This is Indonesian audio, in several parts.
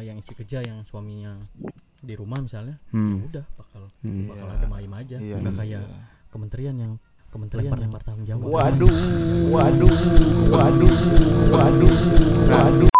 yang isi kerja yang suaminya di rumah misalnya Hmm. ya udah bakal Hmm. bakal Iya. ada maim aja Iya, nggak iya. kayak kementerian yang kementerian yang bertanggung jawab Waduh, waduh, waduh, waduh, waduh.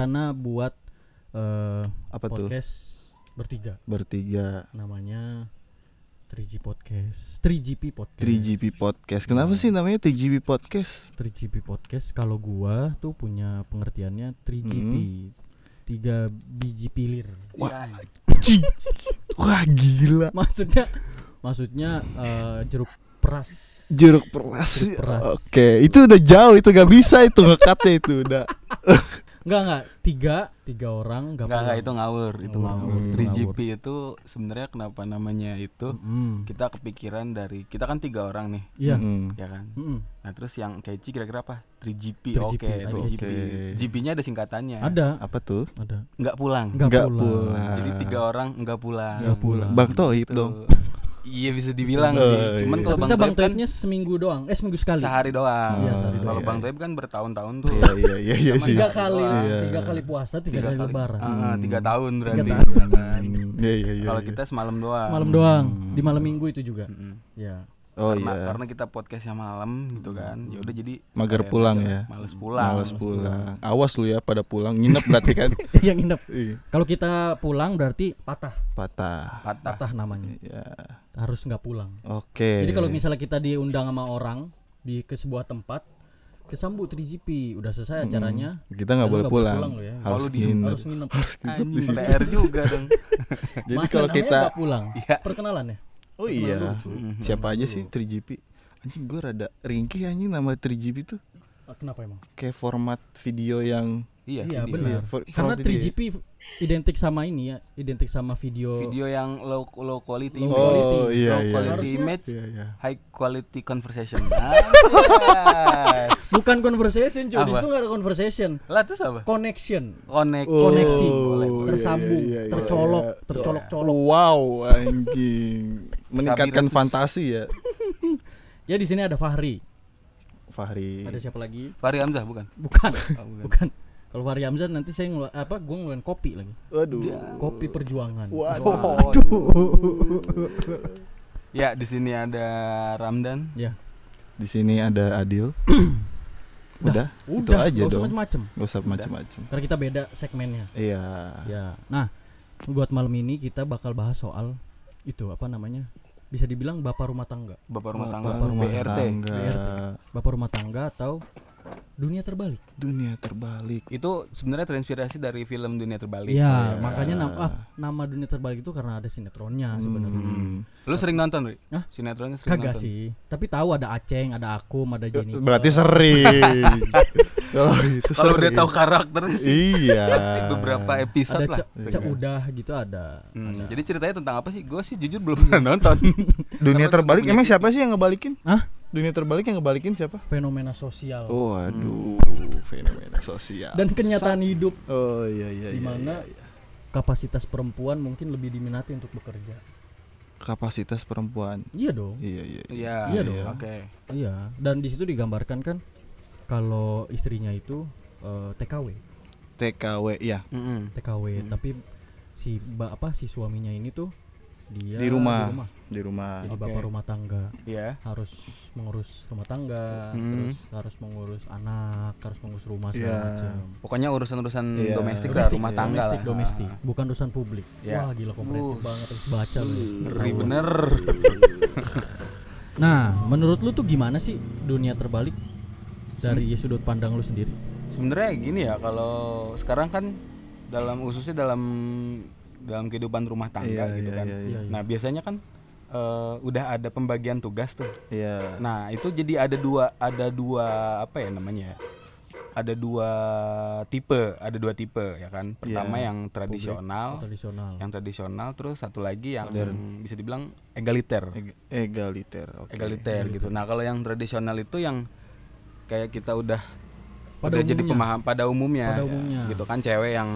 Berencana buat eh, Apa tuh? podcast bertiga Bertiga. namanya 3G podcast 3GP podcast 3GP Podcast. Kenapa sih namanya 3GP Podcast? 3GP podcast kalau gua tuh punya pengertiannya 3GP Hmm. tiga biji pilir Wah, Wah, gila. maksudnya maksudnya eh, jeruk peras Jeruk peras. Jeruk peras. Oke, itu udah jauh, itu gak bisa itu ngekatnya itu udah. Enggak enggak tiga tiga orang enggak Enggak enggak itu ngawur, itu Oh, ngawur. ngawur. 3GP itu sebenarnya kenapa namanya itu? Mm. Kita kepikiran dari kita kan tiga orang nih, iya Mm. ya kan? Mm-mm. Nah, terus yang keci kira-kira apa? 3GP. 3GP, Oke, ada 3GP. Oke. GP-nya ada singkatannya. ada Apa tuh? ada Enggak pulang. enggak Nggak pulang. pulang. Jadi tiga orang enggak pulang. Nggak pulang. Bang Toib Gitu. dong. Iya bisa dibilang Oh, sih. Cuman iya. kalau Bang Toib kan seminggu doang eh seminggu sekali sehari doang. Iya, sehari Kalau doang. Bang Toib kan bertahun-tahun tuh. Iya, iya, iya, iya sih. tiga kali. Iya. tiga kali puasa tiga, kali, lebaran Ah, tiga tahun berarti. Tiga tahun. ya kan? Iya, iya, iya. Kalau iya. kita semalam doang. semalam doang di malam minggu itu juga Mm-mm. ya Oh karena, iya. karena kita podcastnya malam gitu kan ya udah jadi Mager pulang ya. males pulang Males pulang. Awas lu ya pada pulang nginep berarti kan. yang nginep Iya. kalau kita pulang berarti patah Patah. patah patah namanya Ya. harus nggak pulang Oke. jadi kalau misalnya kita diundang sama orang di ke sebuah tempat kesambut 3GP udah selesai acaranya kita nggak boleh pulang. pulang ya. Harus di- nginep. harus nginep anjing PR juga dong Jadi kalau kita pulang Iya. perkenalan ya Oh iya. lucu. Siapa aja sih 3GP? Anjing gue rada ringkih anjing nama 3GP tuh. Ah, kenapa emang Kayak format video yang iya, iya video. benar For- karena format video. 3GP identik sama ini ya identik sama video, video yang low low quality Low quality. Oh, iya, low iya. quality Harusnya- image Iya, iya. high quality conversation Anjas. bukan conversation cuy di situ nggak ada conversation lah terus apa connection connect Oh, koneksi boleh, iya, tersambung iya, iya, tercolok iya. tercolok-colok Wow, anjing. Meningkatkan Sabiratus. fantasi ya. ya di sini ada Fahri Fahri. ada siapa lagi Fahri Hamzah bukan bukan Oh, bukan. bukan kalau Fahri Hamzah nanti saya ngelu apa gue ngeluarin kopi lagi Waduh. kopi perjuangan Waduh. ya di sini ada Ramdan ya Di sini ada Adil. Udah, itu udah aja dong. macem-macem Gak usah macem-macem. karena kita beda segmennya Iya. ya nah buat malam ini kita bakal bahas soal itu apa namanya bisa dibilang bapak rumah tangga bapak rumah Bapak tangga rumah BRT tangga. BRT. bapak rumah tangga atau dunia terbalik Dunia terbalik. itu sebenarnya terinspirasi dari film Dunia Terbalik ya makanya nama ah, nama dunia terbalik itu karena ada sinetronnya sebenarnya Hmm. lu sering nonton Ri? Hah? sinetronnya sering kagak nonton sih tapi tahu ada Aceng ada Akum ada Jenny Berarti sering. Kalau itu kalau udah tahu karakternya sih Iya. pasti beberapa ada episode lah ce- ce- udah gitu ada Hmm, ada. jadi ceritanya tentang apa sih gue sih jujur belum pernah nonton Dunia terbalik emang siapa sih yang ngebalikin? Hah? Dunia terbalik yang ngebalikin siapa? fenomena sosial Oh, aduh, fenomena sosial. dan kenyataan hidup oh iya iya di iya. mana iya, iya. kapasitas perempuan mungkin lebih diminati untuk bekerja kapasitas perempuan. iya dong Iya iya. iya. iya Iya dong. oke iya dan di situ digambarkan kan kalau istrinya itu eh, TKW TKW ya. Mm-mm. TKW tapi si apa si suaminya ini tuh dia Di rumah. Di rumah. jadi Oke. bapak rumah tangga iya harus mengurus rumah tangga Hmm. terus harus mengurus anak harus mengurus rumah segala Iya. macam pokoknya urusan-urusan Iya. domestik lah Domestik, rumah ya, tangga domestik, lah domestik Ah. bukan urusan publik Iya. wah gila komprehensif Uh. banget harus baca lu ngeri bener nah menurut lu tuh gimana sih dunia terbalik dari sudut pandang lu sendiri sebenarnya gini ya kalau sekarang kan dalam khususnya dalam dalam kehidupan rumah tangga Iya, gitu iya, kan iya, iya. nah biasanya kan eh, udah ada pembagian tugas tuh Iya. nah itu jadi ada dua ada dua apa ya namanya ya ada dua tipe, ada dua tipe ya kan. Pertama Iya. yang tradisional, tradisional. yang tradisional, terus satu lagi yang Modern. bisa dibilang egaliter. Eg- egaliter. oke. egaliter gitu. Nah, kalau yang tradisional itu yang kayak kita udah Pada udah jadi umumnya. pemaham pada umumnya, Pada umumnya. gitu kan cewek yang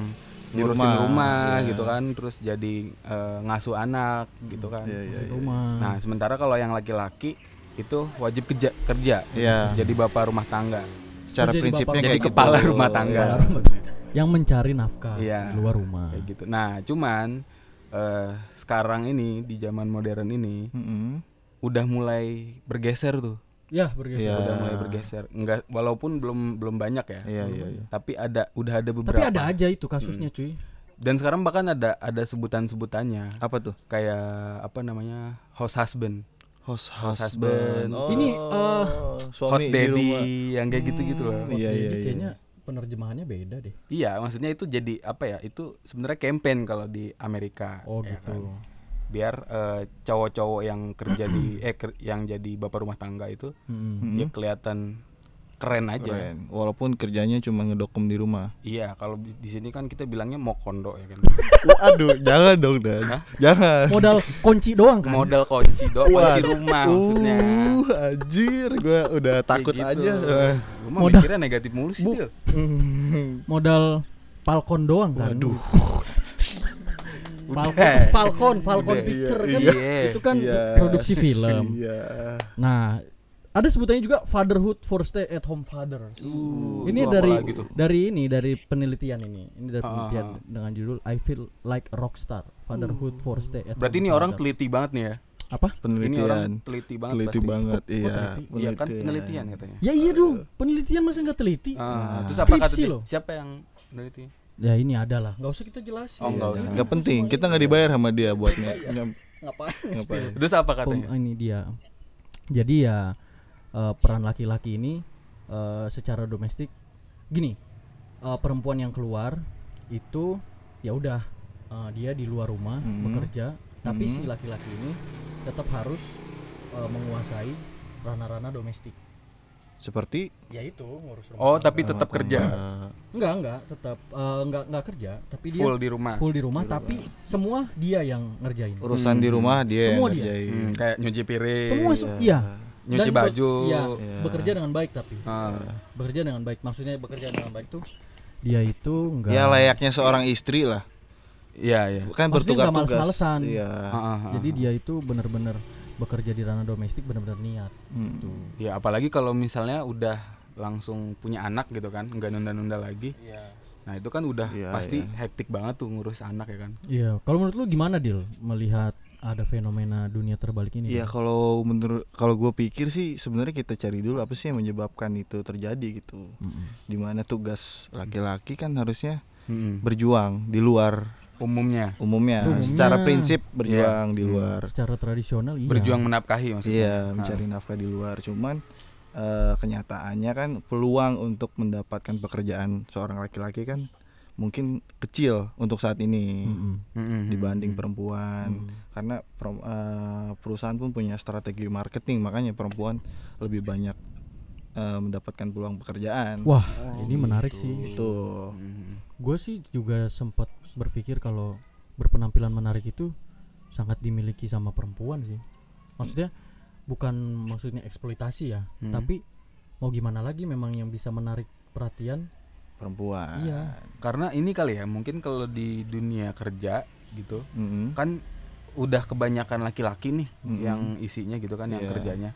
ngurusin rumah, rumah, iya. gitu kan, terus jadi eh, ngasuh anak gitu kan. Iya, iya, Masuk iya. rumah. Nah, sementara kalau yang laki-laki itu wajib kerja kerja, Iya. jadi bapak rumah tangga, Secara Jadi prinsipnya jadi kayak kepala gitu. rumah tangga. Iya. maksudnya. yang mencari nafkah Iya. di luar rumah. Kayak gitu. Nah, cuman eh, sekarang ini di zaman modern ini Mm-mm. udah mulai bergeser tuh. Ya, bergeser. Iya. Udah mulai bergeser. Enggak walaupun belum belum banyak ya. Iya, iya, iya. Tapi ada udah ada beberapa. Tapi ada aja itu kasusnya, cuy. Dan sekarang bahkan ada ada sebutan-sebutannya Apa tuh? kayak apa namanya? house husband, Host Host husband. husband. Ini, eh, hot suami di daddy rumah. yang kayak gitu-gitu loh. Hmm, Iya, iya, iya. kayaknya penerjemahannya beda deh. Iya, maksudnya itu jadi apa ya? Itu sebenarnya campaign kalau di Amerika. Oh, ya gitu. kan? Biar eh, cowok-cowok yang kerja di eh ker- yang jadi bapak rumah tangga itu. Mm-mm. ya kelihatan keren aja. Keren. Walaupun kerjanya cuma ngedokem di rumah. Iya, kalau di sini kan kita bilangnya mau kondo ya kan. Waduh, jangan dong, Dan. Hah? Jangan. Modal kunci doang kan? Modal kunci do, kunci rumah maksudnya. Uh, anjir, gua udah takut Kayak aja. gitu. Gua mah Modal- mikirnya negatif mulu sih. Hmm. Modal Falcon doang kan? Waduh. Falcon. Falcon, Falcon Udah, Picture iya, kan iya. itu kan Iya, produksi film. Iya. Nah, ada sebutannya juga fatherhood for stay at home fathers. Uh, ini dari lagi tuh? dari ini dari penelitian ini. Ini dari Ah, penelitian ah. dengan judul I feel like a rockstar. Fatherhood for stay at Berarti home ini orang father. teliti banget nih ya. apa? Ini orang Penelitian. teliti banget Teliti pasti. banget, Oh, iya. Iya kan penelitian katanya. Ya iya dong, penelitian masa nggak teliti? Ah, terus apa kata Skripsi dia? loh. Siapa yang peneliti? Ya ini ada lah, nggak usah kita jelasin. Oh, nggak Iya, usah. nggak penting, kita nggak dibayar sama dia buat nge- Ngapain? Ngapain? Terus apa Pem- katanya? ini dia. Jadi ya eh, peran laki-laki ini eh, secara domestik gini, eh, perempuan yang keluar itu ya udah eh, dia di luar rumah Hmm. bekerja, tapi Hmm. si laki-laki ini tetap harus eh, menguasai ranah-ranah domestik. Seperti Ya itu ngurus rumah. Oh, tangga. tapi tetap rumah kerja. tangga. enggak enggak tetap eh, enggak enggak kerja, tapi dia Full di rumah. full di rumah, tapi semua dia yang ngerjain. urusan di rumah dia Semua yang dia. ngerjain. Hmm, kayak nyuci piring. Semua se- iya. Nyuci Dan be- baju. Iya, Iya. bekerja dengan baik tapi. Ah. bekerja dengan baik maksudnya bekerja dengan baik tuh dia itu enggak Ya layaknya seorang istri lah. Iya, iya. Kan bertukar-tugas. males-malesan. Iya. Ah, ah, ah. jadi dia itu benar-benar bekerja di ranah domestik benar-benar niat Hmm. tuh Ya apalagi kalau misalnya udah langsung punya anak gitu kan, nggak nunda-nunda lagi. Nah itu kan udah Iya, pasti iya. hektik banget tuh ngurus anak ya kan. iya kalau menurut lu gimana Dil melihat ada fenomena dunia terbalik ini Iya kalau menurut kalau gue pikir sih sebenarnya kita cari dulu apa sih yang menyebabkan itu terjadi gitu. Mm-mm. Di mana tugas laki-laki kan harusnya Mm-mm. berjuang di luar Umumnya umumnya, Umumnya. secara prinsip berjuang di Hmm. luar. secara tradisional iya berjuang menafkahi maksudnya. Iya, Ah. mencari nafkah di luar. Cuman eh, kenyataannya kan peluang untuk mendapatkan pekerjaan seorang laki-laki kan mungkin kecil untuk saat ini Mm-mm. Mm-mm. dibanding perempuan. Hmm. Karena per- eh, perusahaan pun punya strategi marketing, makanya perempuan lebih banyak eh, mendapatkan peluang pekerjaan. wah Oh, ini menarik gitu. sih Itu. Mm-mm. Gue sih juga sempat berpikir kalau berpenampilan menarik itu sangat dimiliki sama perempuan sih maksudnya bukan maksudnya eksploitasi ya Hmm. tapi mau gimana lagi memang yang bisa menarik perhatian Perempuan. Iya. Karena ini kali ya, mungkin kalau di dunia kerja gitu Mm-mm. kan udah kebanyakan laki-laki nih Mm-mm. yang isinya gitu kan yang Iya. kerjanya.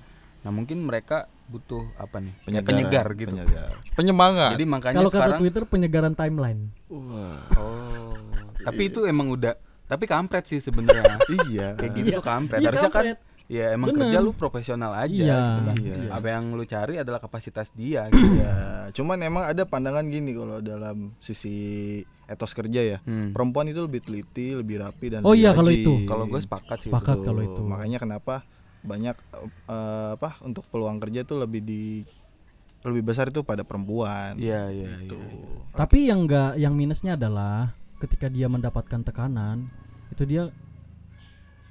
Nah mungkin mereka butuh apa nih? Kayak Penyegaran, penyegar gitu. penyegar. Penyemangat. Jadi makanya kalau kata sekarang Twitter penyegaran timeline Wah, Oh. Tapi itu emang udah tapi kampret sih sebenarnya. iya. Kayak gitu tuh kampret. Iya, Harusnya kampret. kan ya emang Bener. kerja lu profesional aja Iya, gitu kan. iya. Apa yang lu cari adalah kapasitas dia gitu. Ya, cuman emang ada pandangan gini kalau dalam sisi etos kerja ya. Hmm. Perempuan itu lebih teliti, lebih rapi dan Oh lebih iya, kalau itu. Kalau gue sepakat sih. Sepakat. itu. kalau itu. Makanya kenapa banyak eh, apa untuk peluang kerja tuh lebih di lebih besar itu pada perempuan. Iya, iya, Gitu. iya. tapi yang enggak yang minusnya adalah ketika dia mendapatkan tekanan itu dia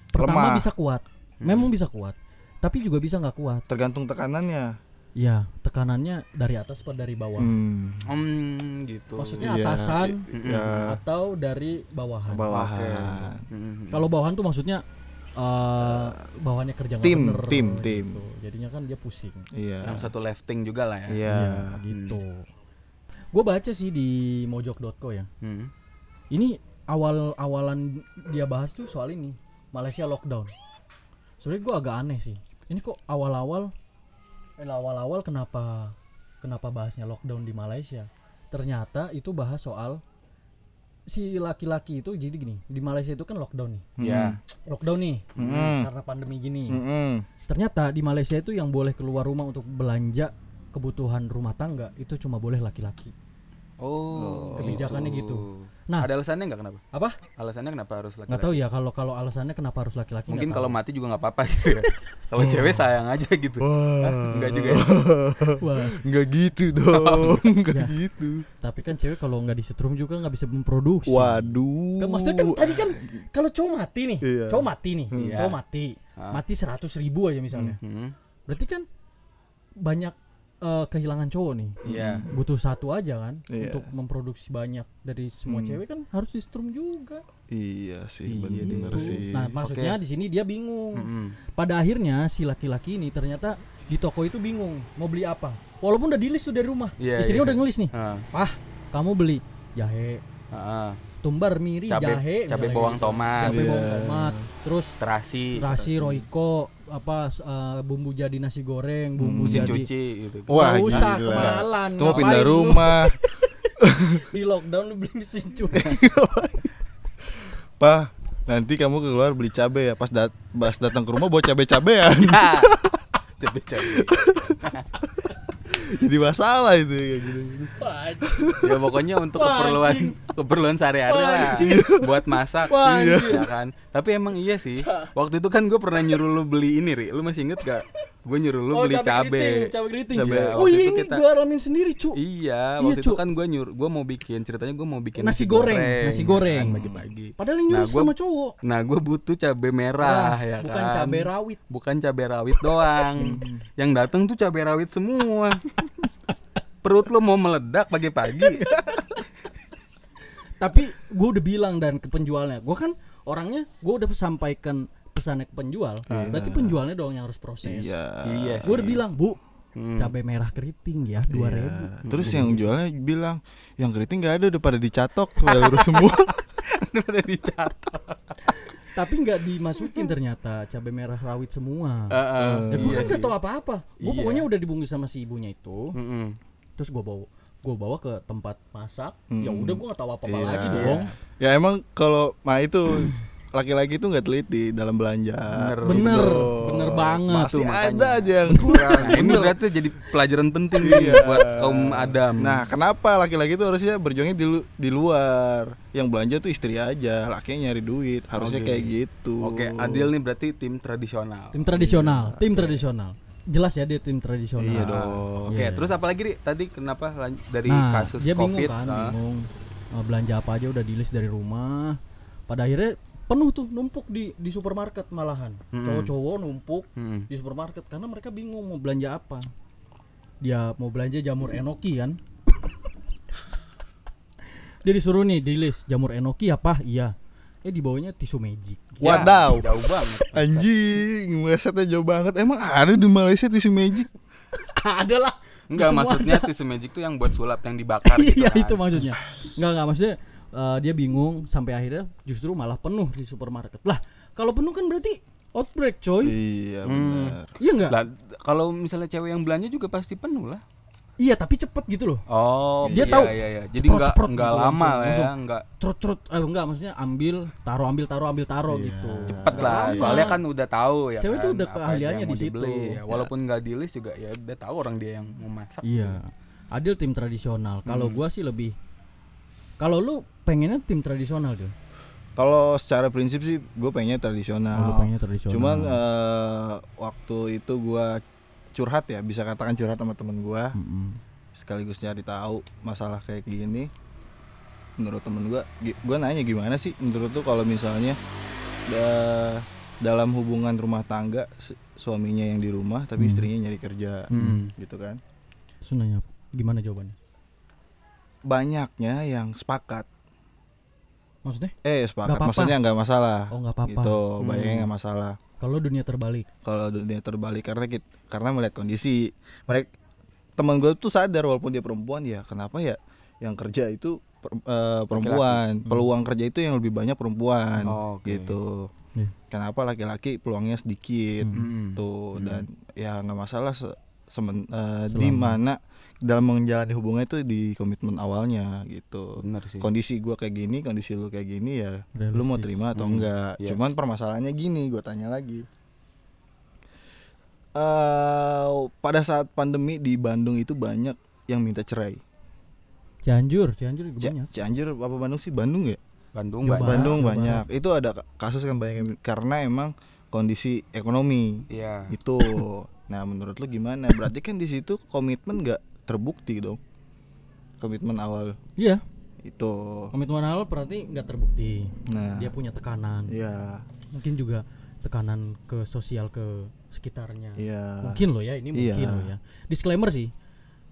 pertama Lemah. bisa kuat Hmm. memang bisa kuat tapi juga bisa nggak kuat Tergantung tekanannya. ya tekanannya dari atas apa dari bawah Hmm, Hmm, gitu. maksudnya Iya, atasan ya, atau dari bawahan bawahan. Hmm. kalau bawahan tuh maksudnya eh bawahannya kerja nggak Tim, bener tim, gitu. tim. jadinya kan dia pusing Iya. Yang satu lifting juga lah ya. Iya. Iya, gitu gue baca sih di mojok.co ya Hmm. ini awal awalan dia bahas tuh soal ini Malaysia lockdown sebenarnya gue agak aneh sih ini kok awal-awal eh, awal-awal kenapa kenapa bahasnya lockdown di Malaysia ternyata itu bahas soal si laki-laki itu jadi gini di Malaysia itu kan lockdown nih Ya. lockdown nih Mm-mm. karena pandemi gini Mm-mm. ternyata di Malaysia itu yang boleh keluar rumah untuk belanja kebutuhan rumah tangga itu cuma boleh laki-laki Oh, Kebijakannya gitu. Nah. ada alasannya nggak kenapa? apa Alasannya kenapa harus laki-laki? nggak tahu ya kalau kalau alasannya kenapa harus laki-laki Mungkin nggak kalau mati juga nggak apa-apa gitu ya. kalau cewek sayang aja gitu. Wah. Enggak juga ya? Wah, Enggak gitu dong. Enggak Ya. gitu. tapi kan cewek kalau nggak disetrum juga nggak bisa memproduksi. Waduh. Kan maksudnya kan tadi kan kalau cowok mati nih, Iya. cowok mati nih, Iya. cowok mati, Ah. mati seratus ribu aja misalnya. Hmm. Berarti kan banyak eh, kehilangan cowok nih. Iya. Butuh satu aja kan Iya. untuk memproduksi banyak dari semua Hmm. cewek kan harus disetrum juga. Iya sih, Iya bener Gitu. sih. Nah, maksudnya di sini dia bingung. Mm-mm. Pada akhirnya si laki-laki ini ternyata di toko itu bingung mau beli apa. Walaupun udah di list tuh dari rumah. Iya, Istrinya iya. udah ngelis nih. Ah, Pah, kamu beli jahe, ah, tumbar miri, Cabe- jahe, cabe misalnya bawang gitu. tomat. cabe Iya. bawang tomat, terus terasi. terasi, roiko, apa eh, bumbu jadi nasi goreng, bumbu Mesin jadi cuci gitu. Wah, Nggak usah kemahalan. Itu mau pindah rumah. Di lockdown lu beli mesin cuci. Pak, nanti kamu keluar beli cabe ya. Pas dat pas datang ke rumah bawa cabe-cabean. Ya. Cabe-cabe. Jadi masalah itu kayak gitu. Ya pokoknya untuk Wah, keperluan keperluan sehari-hari lah buat masak anjing. ya kan? Tapi emang iya sih. Waktu itu kan gue pernah nyuruh lu beli ini ri. Lu masih inget gak gue nyuruh lu oh, beli cabe cabe keriting, cabe keriting. Iya, oh iya, itu ini kita- gua alamin sendiri, cu. iya Iya, waktu itu Cuk. kan gue nyuruh gue mau bikin ceritanya gue mau bikin Nasi goreng, nasi goreng. kan, pagi-pagi Padahal yang Nah, nyuruh gua- sama cowok. nah gue butuh cabe merah ya bukan kan cabe rawit. bukan cabe rawit doang yang datang tuh cabe rawit semua perut lu mau meledak pagi-pagi Tapi gue udah bilang dan ke penjualnya, gue kan orangnya gue udah sampaikan pesannya ke penjual, berarti penjualnya dong yang harus proses. Iya. iya Gue udah bilang bu, Hmm. cabai merah keriting ya dua ribu. Iya. Terus yang jualnya bilang, yang keriting nggak ada udah pada dicatok, pada urus semua. udah dicatat Tapi nggak dimasukin ternyata cabai merah rawit semua. Heeh, ya gue iya kan nggak sih. tahu apa-apa. Gue Iya. pokoknya udah dibungkus sama si ibunya itu. Mm-mm. Terus gue bawa gue bawa ke tempat masak. Ya Mm. udah gue nggak tahu apa-apa Iya. lagi dong. ya emang kalau ma itu laki-laki itu nggak teliti dalam belanja. Bener. Bener, Gitu. bener banget Pasti tuh makanya. ada aja yang kurang. Nah, ini Bener. berarti jadi pelajaran penting nih Iya. buat kaum Adam. Nah, kenapa laki-laki itu harusnya berjuangnya di, lu- di luar? Yang belanja tuh istri aja, lakinya nyari duit. Harusnya Oke. kayak gitu. Oke, Adil nih berarti tim tradisional. Tim tradisional, tim tradisional. Jelas ya dia tim tradisional. Iya dong. Oke, Iya. terus apa lagi Ri? Tadi kenapa dari Nah, kasus dia bingung Covid? kan, ah, bingung. Eh, belanja apa aja udah di list dari rumah. Pada akhirnya penuh tuh numpuk di di supermarket malahan. Mm-mm. Cowok-cowok numpuk hmm. di supermarket karena mereka bingung mau belanja apa. Dia mau belanja jamur enoki kan. Dia disuruh nih di list jamur enoki apa? Iya. Eh di bawahnya tisu magic. Ya, Wadaw. jauh banget. Anjing, melesetnya jauh banget. Emang ada di Malaysia tisu magic? Ada lah. Enggak, maksudnya ada. tisu magic tuh yang buat sulap yang dibakar gitu Iya kan. itu maksudnya. Enggak enggak maksudnya eh, dia bingung sampai akhirnya justru malah penuh di supermarket. Lah, kalau penuh kan berarti outbreak, coy. Iya, Hmm. benar. Iya enggak? Lah, kalau misalnya cewek yang belanja juga pasti penuh lah. Iya, tapi cepet gitu loh. Oh, Dia iya, tahu. iya, iya. Jadi enggak gitu lama lah ya, enggak Trot-trot eh enggak maksudnya ambil, taruh, ambil, taruh, ambil, taruh Iya. gitu. cepet Nggak lah. lama. Soalnya kan udah tahu ya Cewek kan. tuh udah keahliannya di situ. ya. Walaupun nggak di list juga ya udah tahu orang dia yang mau masak. Iya. Adil tim tradisional. Kalau Hmm. gua sih lebih Kalau lu pengennya tim tradisional tuh. Kalau secara prinsip sih gue pengennya tradisional. Kalau pengennya tradisional. Cuman eh, waktu itu gua curhat ya, bisa katakan curhat sama temen gua Mm-mm. sekaligus nyari tahu masalah kayak gini. Menurut temen gua, gi- gua nanya gimana sih menurut tuh kalau misalnya eh, dalam hubungan rumah tangga su- suaminya yang di rumah tapi Hmm. istrinya nyari kerja Hmm. gitu kan Terus nanya gimana jawabannya? Banyaknya yang sepakat Maksudnya? eh sepakat Nggak apa-apa. maksudnya nggak masalah Oh nggak apa-apa. gitu Hmm. banyaknya nggak masalah Kalau dunia terbalik. kalau dunia terbalik karena kita, karena melihat kondisi mereka teman gue tuh sadar walaupun dia perempuan ya kenapa ya yang kerja itu per- eh, perempuan Hmm. peluang kerja itu yang lebih banyak perempuan Oh, oke. gitu Iya. kenapa laki-laki peluangnya sedikit Hmm. tuh Hmm. dan ya nggak masalah se- semen- eh, di mana dalam menjalani hubungan itu di komitmen awalnya gitu Bener sih. kondisi gua kayak gini kondisi lu kayak gini ya lu mau Realistis. terima atau Hmm, enggak iya. cuman permasalahannya gini gue tanya lagi eh pada saat pandemi di Bandung itu banyak yang minta cerai Cianjur, Cianjur juga banyak. Cianjur apa Bandung sih Bandung ya Bandung Jawa banyak. Barat, Bandung Jawa banyak itu ada ka- kasus kan banyak yang- karena emang kondisi ekonomi Iya. itu nah menurut lu gimana berarti kan di situ komitmen nggak terbukti dong komitmen awal Iya, itu komitmen awal berarti nggak terbukti. nah Dia punya tekanan. iya Mungkin juga tekanan ke sosial ke sekitarnya. iya Mungkin loh ya, ini mungkin Iya. loh ya. Disclaimer sih.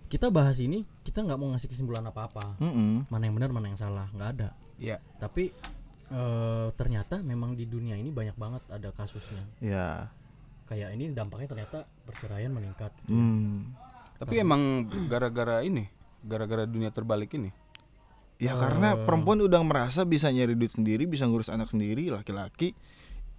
Kita bahas ini kita nggak mau ngasih kesimpulan apa-apa. Mm-mm. Mana yang benar, mana yang salah, nggak ada. Iya. Tapi eh, ternyata memang di dunia ini banyak banget ada kasusnya. iya Kayak ini dampaknya ternyata perceraian meningkat. Gitu. hmm. Tapi emang gara-gara ini, gara-gara dunia terbalik ini. Ya karena perempuan udah merasa bisa nyari duit sendiri, bisa ngurus anak sendiri, laki-laki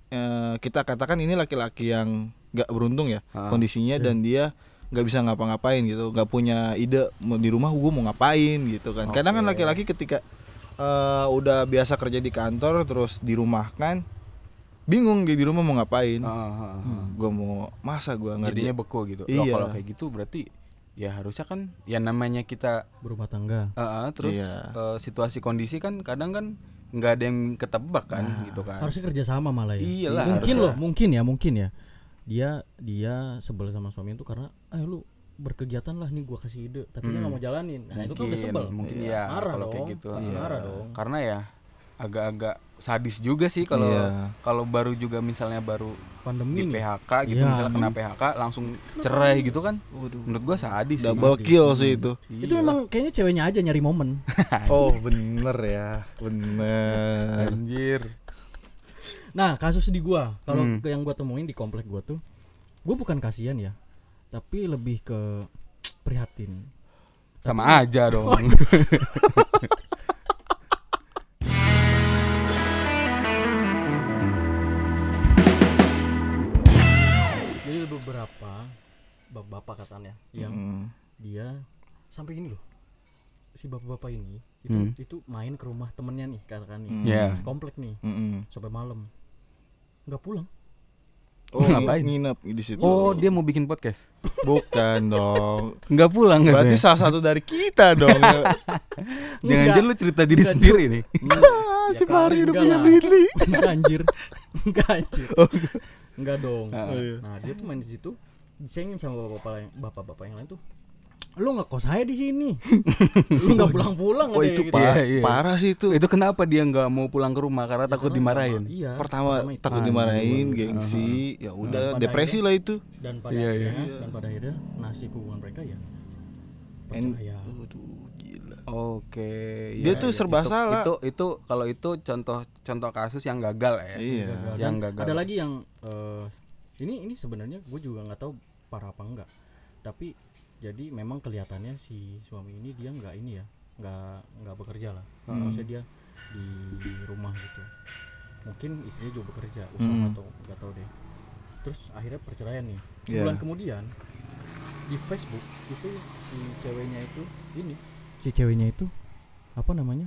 eh, kita katakan ini laki-laki yang nggak beruntung ya Ah, kondisinya dan dia nggak bisa ngapa-ngapain gitu, nggak punya ide mau di rumah gue mau ngapain gitu kan. Kadang kan laki-laki ketika eh, udah biasa kerja di kantor terus dirumahkan, bingung dia di rumah mau ngapain. Ah, ah. Gue mau masa gue ngerti. Jadinya beku gitu. Loh, Iya. kalau kayak gitu berarti ya harusnya kan ya namanya kita Berumah tangga. ah, ah, terus Iya. eh, situasi kondisi kan kadang kan nggak ada yang ketebak kan Nah. gitu kan. Harusnya kerjasama malah ya. Iyalah, mungkin harusnya. loh, mungkin ya, mungkin ya. Dia dia sebel sama suami itu karena, eh lu berkegiatan lah nih gua kasih ide, tapi dia Hmm. nggak mau jalanin. Nah itu kan udah sebel. mungkin Iya. ya Marah kalau kayak dong, gitu. pasti Iya. marah dong. Karena ya agak-agak sadis juga sih kalau Iya. kalau baru juga misalnya baru Pandemi di nih. PHK gitu Iya. misalnya kena PHK langsung cerai gitu kan. Waduh. Menurut gua sadis sih. Double kill sih itu. Itu Iya. memang kayaknya ceweknya aja nyari momen. Oh bener ya, bener. anjir. Nah, kasus di gua, kalau Hmm. yang gua temuin di komplek gua tuh, gua bukan kasihan ya, tapi lebih ke prihatin. Sama aja dong. bapak-bapak katanya yang Mm. dia sampai gini loh. Si bapak-bapak ini itu Hmm. itu main ke rumah temennya nih katakan nih. Hmm. Iya. Sekomplek nih Mm-mm. sampai malam. nggak pulang. Oh, Ngapain? nginep di situ. Oh, dia mau bikin podcast. bukan dong. Nggak pulang Berarti katanya. salah satu dari kita dong. Jangan-jangan lu cerita diri Enggak, sendiri nih. ah, si Ya Fahri kali udah enggak punya. Billy. Enggak anjir. Enggak anjir. Enggak dong. Ah. Oh, iya. Nah, dia tuh main di situ disengin sama bapak-bapak yang bapak-bapak yang lain tuh. Lu ngekos aja di sini. Lu nggak pulang-pulang Oh itu gitu. pa- Iya, iya. parah sih itu. Itu kenapa dia nggak mau pulang ke rumah karena Ya, takut karena dimarahin? pertama- Iya. Pertama itu. takut Ah, dimarahin, iya. gengsi, ya udah pada depresi lah itu. dan pada Iya, akhirnya iya. dan pada akhirnya nasib hubungan mereka ya En- percaya. Aduh, gila. Oke. Dia iya, tuh iya. serba Itu- salah. Itu itu kalau itu contoh contoh kasus yang gagal ya. Iya. Gagal. Yang gagal. Ada lagi yang eh, ini ini sebenarnya gue juga nggak tahu parah apa enggak. Tapi jadi memang kelihatannya si suami ini dia nggak ini ya nggak nggak bekerja lah. Hmm. Maksudnya dia di rumah gitu. Mungkin istrinya juga bekerja usaha Hmm. atau nggak tahu deh. Terus akhirnya perceraian nih. Sebulan kemudian di Facebook itu si ceweknya itu ini si ceweknya itu apa namanya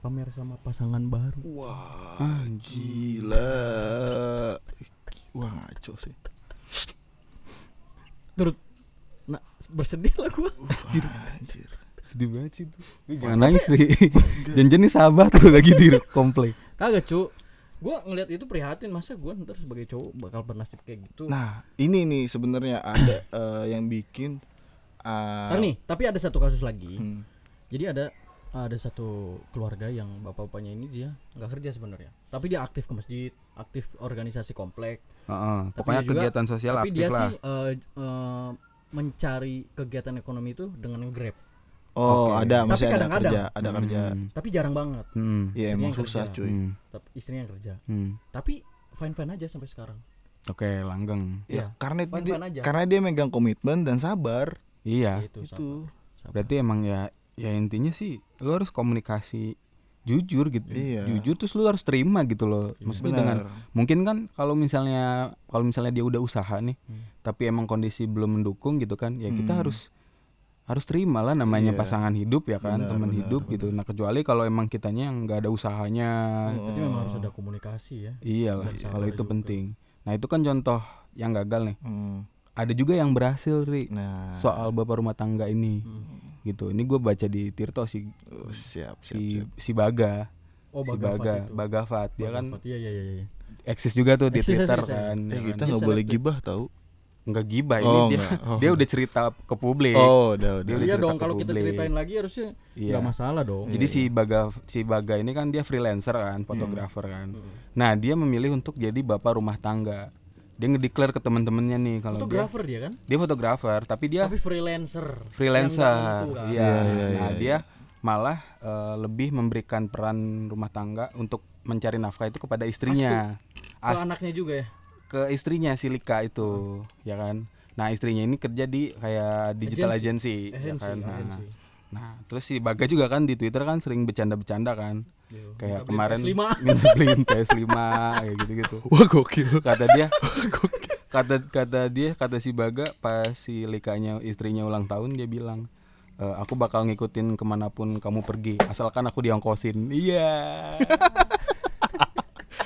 pamer sama pasangan baru. Wah, gila. Wah, ngaco sih. Turut nah bersedih lah gua. Anjir. Sedih banget sih itu. Jangan nangis nih. Jangan nih sahabat tuh lagi di komplek. Kagak cu Gua ngeliat itu prihatin masa gua ntar sebagai cowok bakal bernasib kayak gitu Nah, ini nih sebenarnya ada eh, yang bikin ah, Ntar nih tapi ada satu kasus lagi hmm, Jadi ada ada satu keluarga yang bapak-bapaknya ini dia nggak kerja sebenarnya tapi dia aktif ke masjid aktif organisasi komplek Heeh, Tapi pokoknya dia juga- kegiatan sosial tapi aktif dia lah. sih eh, eh, mencari kegiatan ekonomi itu dengan grab Oh, Oke. ada Tapi masih ada kadang-kadang- kerja, ada kerja. Hmm, tapi jarang banget hmm, Iya, Istrinya emang susah, kerja. cuy. hmm, tapi istrinya yang kerja hmm. tapi fine fine aja sampai sekarang Oke, langgeng. Ya, Iya. karena Fine-fine dia, aja. karena dia megang komitmen dan sabar. Iya. itu Itu. Berarti emang ya ya intinya sih lu harus komunikasi jujur gitu. Iya. Jujur terus lu harus terima gitu loh. Maksudnya dengan Benar. mungkin kan kalau misalnya kalau misalnya dia udah usaha nih, Hmm. tapi emang kondisi belum mendukung gitu kan, ya kita Hmm. harus harus terima lah namanya Iya. pasangan hidup ya kan, Benar, teman benar, hidup gitu. Nah, kecuali kalau emang kitanya yang nggak ada usahanya. berarti memang harus ada komunikasi ya Iyalah, kalau itu juga. penting. Nah, itu kan contoh yang gagal nih. Hmm. Ada juga yang berhasil, Ri. Nah, Soal bapak rumah tangga ini. Hmm. Gitu. Ini gue baca di Tirto si oh, siap, siap, si siap. si Baga. oh si Bagafat Baga, itu. Bagafat. Dia kan Bagafat, iya iya iya iya. eksis juga tuh di Twitter eksis, kan. Eh, ya kita kan. nggak Dia boleh gibah tahu. Nggak gibah ini Oh, dia nggak. Oh. dia udah cerita ke publik. Oh, udah, udah. Dia udah Iya cerita dong kalau kita ceritain lagi harusnya Iya. nggak masalah dong. Jadi si Baga si Baga ini kan dia freelancer kan, fotografer kan. Hmm. Nah, dia memilih untuk jadi bapak rumah tangga. Dia ngedeklar ke teman-temannya nih kalau dia Fotografer dia kan, dia fotografer, tapi dia tapi freelancer. freelancer. Nggak tentu kan. Iya. Iya, iya, Nah, iya, dia malah eh, lebih memberikan peran rumah tangga untuk mencari nafkah itu kepada istrinya. Ke As- anaknya juga ya. ke istrinya si Lika itu, ya kan. Nah, istrinya ini kerja di kayak digital agency, ya Agency, kan. Nah, agency. nah, terus si Baga juga kan di Twitter kan sering bercanda-bercanda kan. Yo, Kayak minta beli kemarin PS5. minta beliin PS5 kayak gitu-gitu. Wah, gokil. Kata dia kata kata dia kata si Baga pas si Likanya istrinya ulang tahun dia bilang "E, aku bakal ngikutin ke mana pun kamu pergi asalkan aku diongkosin iya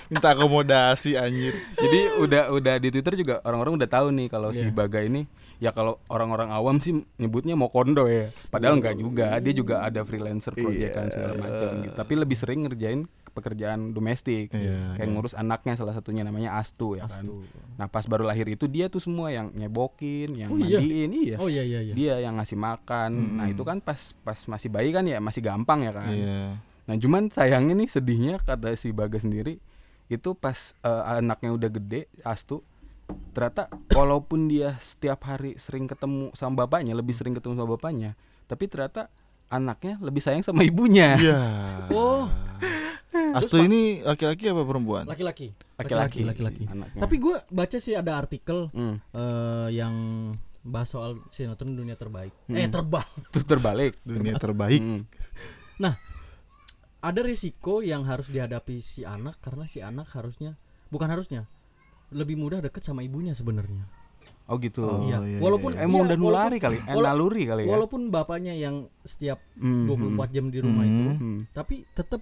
Minta akomodasi anjir. jadi udah udah di Twitter juga orang-orang udah tahu nih kalau si Iya. Baga ini ya kalau orang-orang awam sih nyebutnya mau kondo ya. Padahal enggak juga. Dia juga ada freelancer proyekan segala macam gitu. Tapi lebih sering ngerjain pekerjaan domestik. Iya, kayak ngurus anaknya salah satunya namanya Astu ya kan. Nah pas baru lahir itu dia tuh semua yang nyebokin yang Oh, iya? mandiin iya. Oh iya iya iya. dia yang ngasih makan. Nah itu kan pas pas masih bayi kan ya masih gampang ya kan. Iya. nah cuman sayangnya nih sedihnya kata si Baga sendiri itu pas eh, anaknya udah gede Astu ternyata walaupun dia setiap hari sering ketemu sama bapaknya lebih sering ketemu sama bapaknya tapi ternyata anaknya lebih sayang sama ibunya Iya. Oh, Astu ini laki-laki apa perempuan? laki-laki. Laki-laki. laki-laki. Anaknya. Tapi gue baca sih ada artikel Hmm, eh, yang bahas soal sinetron dunia terbaik. Hmm. Eh terbang. itu terbalik Dunia terbaik. Hmm. Nah, ada risiko yang harus dihadapi si anak karena si anak harusnya bukan harusnya lebih mudah deket sama ibunya sebenarnya. oh gitu Oh, iya. iya, Walaupun iya. emang iya, udah nulari kali eh, wala- naluri kali ya Walaupun bapaknya yang setiap Hmm, 24 jam di rumah Hmm. itu, hmm. tapi tetap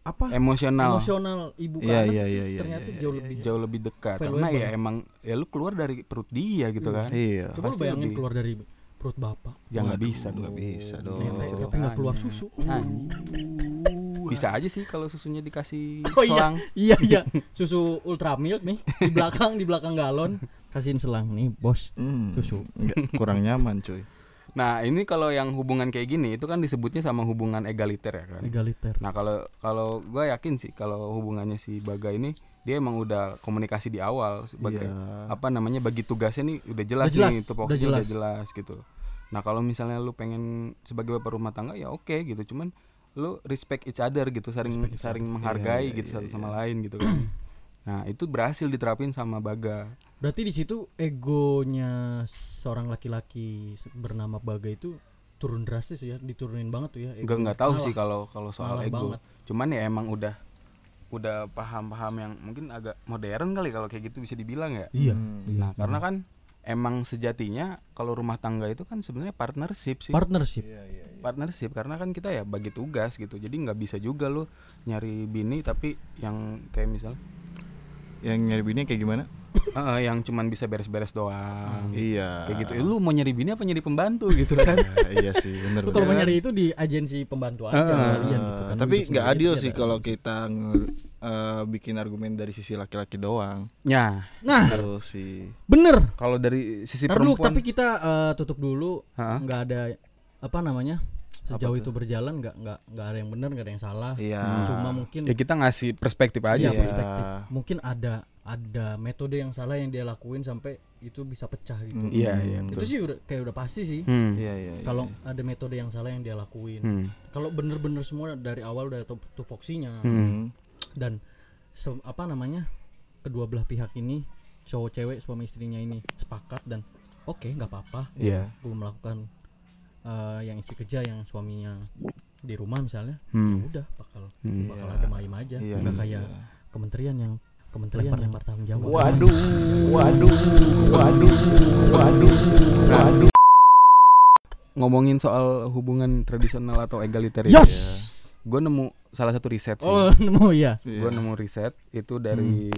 apa emosional emosional ibu Iya, anak iya, iya, iya, ternyata iya, jauh iya, lebih jauh lebih dekat Valuable. karena ya emang ya lu keluar dari perut dia gitu kan Iya. Coba lu pasti bayangin lebih- keluar dari perut bapak. ya nggak bisa dong nggak bisa dong. Tapi nggak keluar susu. Bisa aja sih kalau susunya dikasih Oh iya, selang iya iya. Susu ultra milk nih di belakang di belakang galon kasihin selang nih bos. Hmm, Susu. nggak, kurang nyaman cuy. nah ini kalau yang hubungan kayak gini itu kan disebutnya sama hubungan egaliter ya kan Egaliter. nah kalau kalau gue yakin sih kalau hubungannya si Baga ini dia emang udah komunikasi di awal sebagai Iya. apa namanya bagi tugasnya nih udah jelas, Udah jelas, nih itu udah udah jelas. jelas. jelas gitu nah kalau misalnya lu pengen sebagai bapak rumah tangga ya oke gitu cuman lu respect each other gitu saling saling menghargai Iya, gitu iya, satu iya. sama lain gitu kan nah itu berhasil diterapin sama Baga Berarti di situ egonya seorang laki-laki bernama Baga itu turun drastis ya, diturunin banget tuh ya. nggak egonya. nggak tahu Ngalah. sih kalau kalau soal Ngalah ego banget. cuman ya emang udah udah paham-paham yang mungkin agak modern kali kalau kayak gitu bisa dibilang ya Iya. Hmm. iya. nah karena kan emang sejatinya kalau rumah tangga itu kan sebenarnya partnership sih partnership. Partnership karena kan kita ya bagi tugas gitu jadi nggak bisa juga lo nyari bini tapi yang kayak misal Yang nyari bini kayak gimana? eh, eh, yang cuman bisa beres-beres doang Iya. kayak gitu Eh, lu mau nyari bini apa nyari pembantu gitu kan Ya, iya sih, bener Lu kalau mau nyari itu di agensi pembantu aja Ah, kalian gitu kan. Tapi nggak adil sih kalau kita eh, bikin argumen dari sisi laki-laki doang. ya Nah, Itu sih. bener. kalau dari sisi Ntar dulu, perempuan tapi kita eh, tutup dulu. Nggak ada apa namanya sejauh tuh? itu berjalan nggak nggak nggak ada yang benar nggak ada yang salah Iya. cuma mungkin Ya kita ngasih perspektif aja Iya, sih. perspektif. mungkin ada ada metode yang salah yang dia lakuin sampai itu bisa pecah gitu Mm, Iya, mm, iya, betul. itu sih udah kayak udah pasti sih Hmm. Iya iya. iya. kalau ada metode yang salah yang dia lakuin Hmm. kalau bener-bener semua dari awal udah tup- tupoksinya Hmm. Hmm. dan se- apa namanya kedua belah pihak ini cowok cewek suami istrinya ini sepakat dan oke nggak apa-apa Iya. gue melakukan eh, yang istri kerja yang suaminya di rumah misalnya Hmm. ya udah bakal Hmm. bakal Iya. ada maim aja Iya, nggak iya. kayak kementerian yang kementerian yang bertanggung jawab Waduh, waduh, waduh, waduh, waduh. Ngomongin soal hubungan tradisional atau egaliter yes Gue nemu salah satu riset sih. oh nemu ya Gue nemu riset itu dari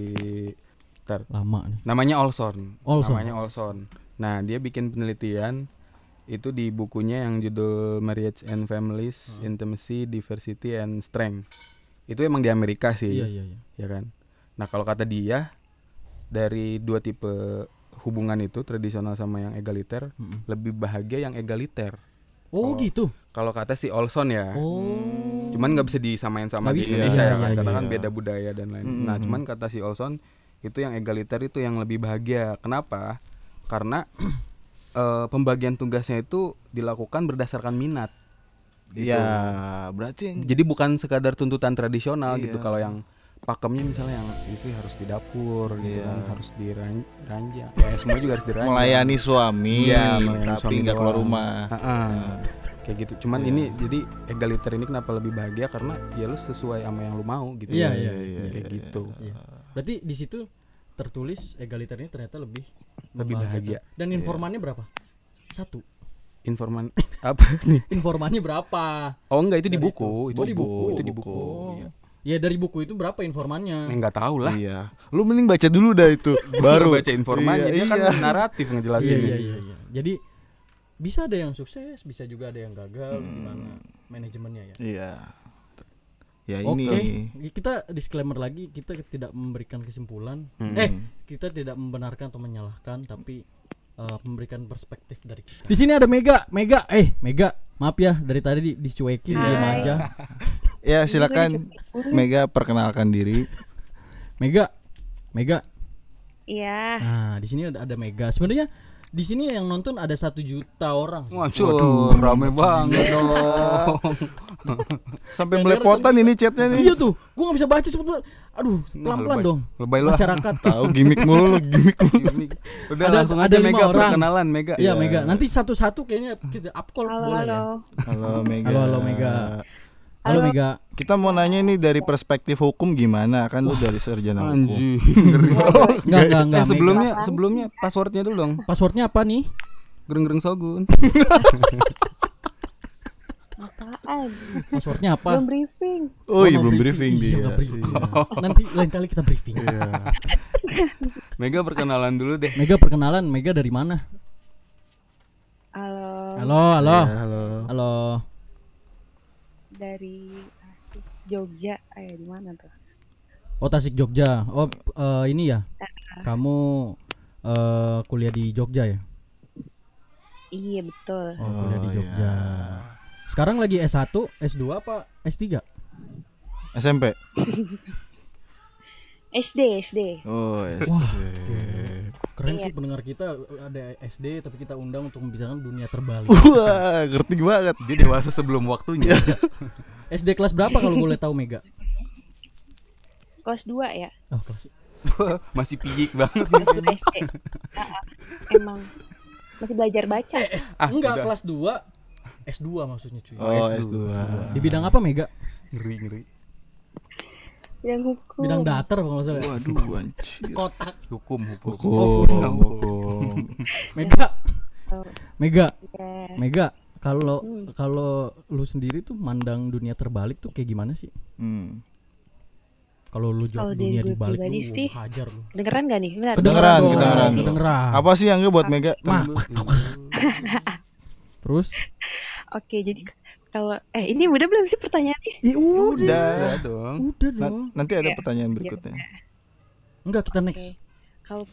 Ntar. lama nih namanya Olson. Olson. Namanya Olson. Nah, dia bikin penelitian itu di bukunya yang judul Marriage and Families, Hmm. Intimacy, Diversity and Strength. Itu emang di Amerika sih. iya iya iya ya kan. Nah kalau kata dia dari dua tipe hubungan itu tradisional sama yang egaliter Mm-mm. lebih bahagia yang egaliter. oh Oh. gitu Kalau kata si Olson ya, oh cuman nggak bisa disamain sama Nggak di bisa. Indonesia Iya, ya kan, iya, karena iya. kan beda budaya dan lain. Mm-mm. Nah cuman kata si Olson itu yang egaliter itu yang lebih bahagia. Kenapa? Karena eh, pembagian tugasnya itu dilakukan berdasarkan minat. Gitu. Iya, berarti yang Jadi bukan sekadar tuntutan tradisional gitu. Iya. Kalau yang pakemnya misalnya yang istri harus di dapur gitu Iya. kan, harus diranja. Ya semua juga harus diranja. melayani suami, Iya, melayani tapi suami nggak keluar rumah. Ha-ha. Kayak gitu. Cuman Iya. ini jadi egaliter ini kenapa lebih bahagia karena ya lu sesuai sama yang lu mau gitu. Iya, Iya, iya, iya, Kayak iya, gitu. Iya. Berarti di situ tertulis egaliter ini ternyata lebih Lebih bahagia. Dan informannya berapa? Satu. Informan apa nih? Informannya berapa? Oh enggak itu di Dari buku, itu, Oh, di buku. itu di buku. Oh. Iya. Ya dari buku itu berapa informannya? Eh, Enggak tahu lah. Iya. Lu mending baca dulu dah itu. Baru baca informannya Iya, dia kan iya. naratif Iya, ngejelasin. iya, iya, iya. Jadi bisa ada yang sukses, bisa juga ada yang gagal Hmm. gimana manajemennya ya. Iya. Ya Oke, ini kita disclaimer lagi, kita tidak memberikan kesimpulan. Hmm. Eh, kita tidak membenarkan atau menyalahkan, tapi eh, memberikan perspektif dari kita. Di sini ada Mega, Mega, eh Mega, maaf ya dari tadi di, dicuekin diam aja. ya silakan Mega perkenalkan diri. Mega, Mega. Iya. Nah, di sini ada, ada Mega. Sebenarnya di sini yang nonton ada satu juta orang. sih. Waduh, rame banget dong. Sampai belepotan ini chatnya nih. Iya tuh, gua nggak bisa baca cepet banget. Aduh, pelan-pelan lebay. dong. Lebay lu. ah. Masyarakat. Tahu gimmick mulu lu, gimmick mulu. Udah Ada- langsung ada aja Mega orang. perkenalan Mega. Iya Iya. Mega. Nanti satu-satu kayaknya kita up call Halo, boleh halo. ya. Halo Mega. Halo, halo, Mega. Halo Halo. Mega. Kita mau nanya nih dari perspektif hukum gimana? Kan lu dari sarjana hukum. Anjir. Enggak, enggak, enggak. Eh sebelumnya Mega. sebelumnya passwordnya dulu dong. Passwordnya apa nih? Gereng-gereng sogun. Apaan? Passwordnya apa? Belum briefing. Oh, iya belum briefing Iya, dia. briefing. Iya. Nanti lain kali kita briefing. Iya. Mega perkenalan dulu deh. Mega perkenalan, Mega dari mana? Halo. Halo, halo. Halo. Halo. Dari Tasik, Jogja. Eh, di mana tuh? Oh, Tasik Jogja. Oh, eh, ini ya. Kamu eh, kuliah di Jogja ya? Iya, betul. Oh, kuliah di Oh, Jogja. iya. Sekarang lagi S1, S2 apa S3? SMP. SD, SD. Oh, SD. Wah, Keren Iya. sih pendengar kita ada SD tapi kita undang untuk membicarakan dunia terbalik. Wah, ngerti banget. Dia dewasa sebelum waktunya. SD kelas berapa kalau boleh tahu Mega? Kelas 2 ya? Oh, kelas. Masih pijik banget. 2 SD. Ah, ah. Emang masih belajar baca. Ah, Enggak, udah. kelas 2 S2 maksudnya cuy. Oh, S2. S2. Di bidang apa Mega? Ngeri ngeri. Bidang hukum. Bidang datar kalau nggak salah. ya? Waduh, anjir. Kotak. Hukum hukum. Hukum, hukum. Mega, Oh, Mega, iya. Mega. Kalau Hmm. kalau lu sendiri tuh mandang dunia terbalik tuh kayak gimana sih? Hmm. Kalau lu jawab dunia gue dibalik pribadi lu sih, hajar lu. Kedengeran gak nih? Benar. Kedengeran, dong, kedengeran. kedengeran. Apa sih yang buat Mega? Mah. Terus? Oke, jadi kalau eh ini udah belum sih pertanyaannya? Ih, udah. Udah. Ya dong. Udah Na- dong. nanti ada Iya. pertanyaan berikutnya. Enggak, kita next. Oke. Kalau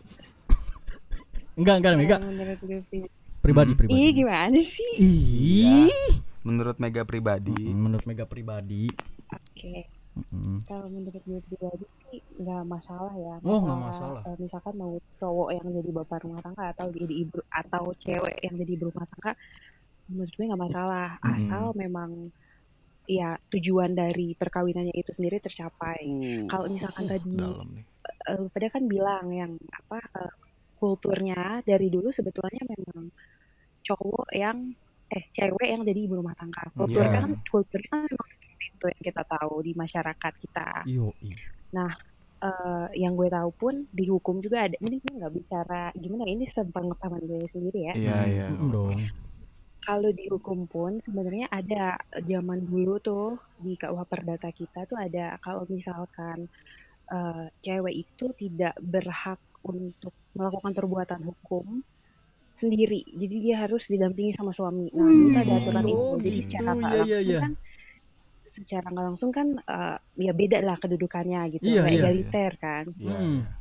Enggak, enggak Mega. menurut gue pribadi- Pribadi, Hmm. pribadi. Ih, gimana sih? Ih. menurut Mega pribadi Mm, menurut Mega pribadi Oke, mm, kalau menurut gue pribadi sih nggak masalah ya. Oh, nggak masalah. eh, misalkan mau cowok yang jadi bapak rumah tangga atau jadi ibu atau cewek yang jadi ibu rumah tangga, menurut gue nggak masalah. Mm-mm. Asal memang ya tujuan dari perkawinannya itu sendiri tercapai. Kalau misalkan tadi dalam nih eh, pada kan bilang yang apa eh, kulturnya dari dulu sebetulnya memang cowok yang eh cewek yang jadi ibu rumah tangga. Kulturnya Iya. kan kulturnya kan memang itu yang kita tahu di masyarakat kita. iyo i. Eh, yang gue tahu pun di hukum juga ada. Ini gue nggak bicara gimana ini sepengetahuan gue sendiri ya. iya Mm, iya mm, dong Kalau di hukum pun sebenarnya ada zaman dulu tuh di KUH Perdata kita tuh ada kalau misalkan eh, cewek itu tidak berhak untuk melakukan perbuatan hukum sendiri. Jadi dia harus didampingi sama suami. Nah, itu ada aturan itu. Oh, Jadi gitu. secara nggak Iya, iya, langsung iya. kan secara nggak langsung kan eh, ya beda lah kedudukannya gitu. Iya, Nggak iya. egaliter kan. Iya, Mm. iya.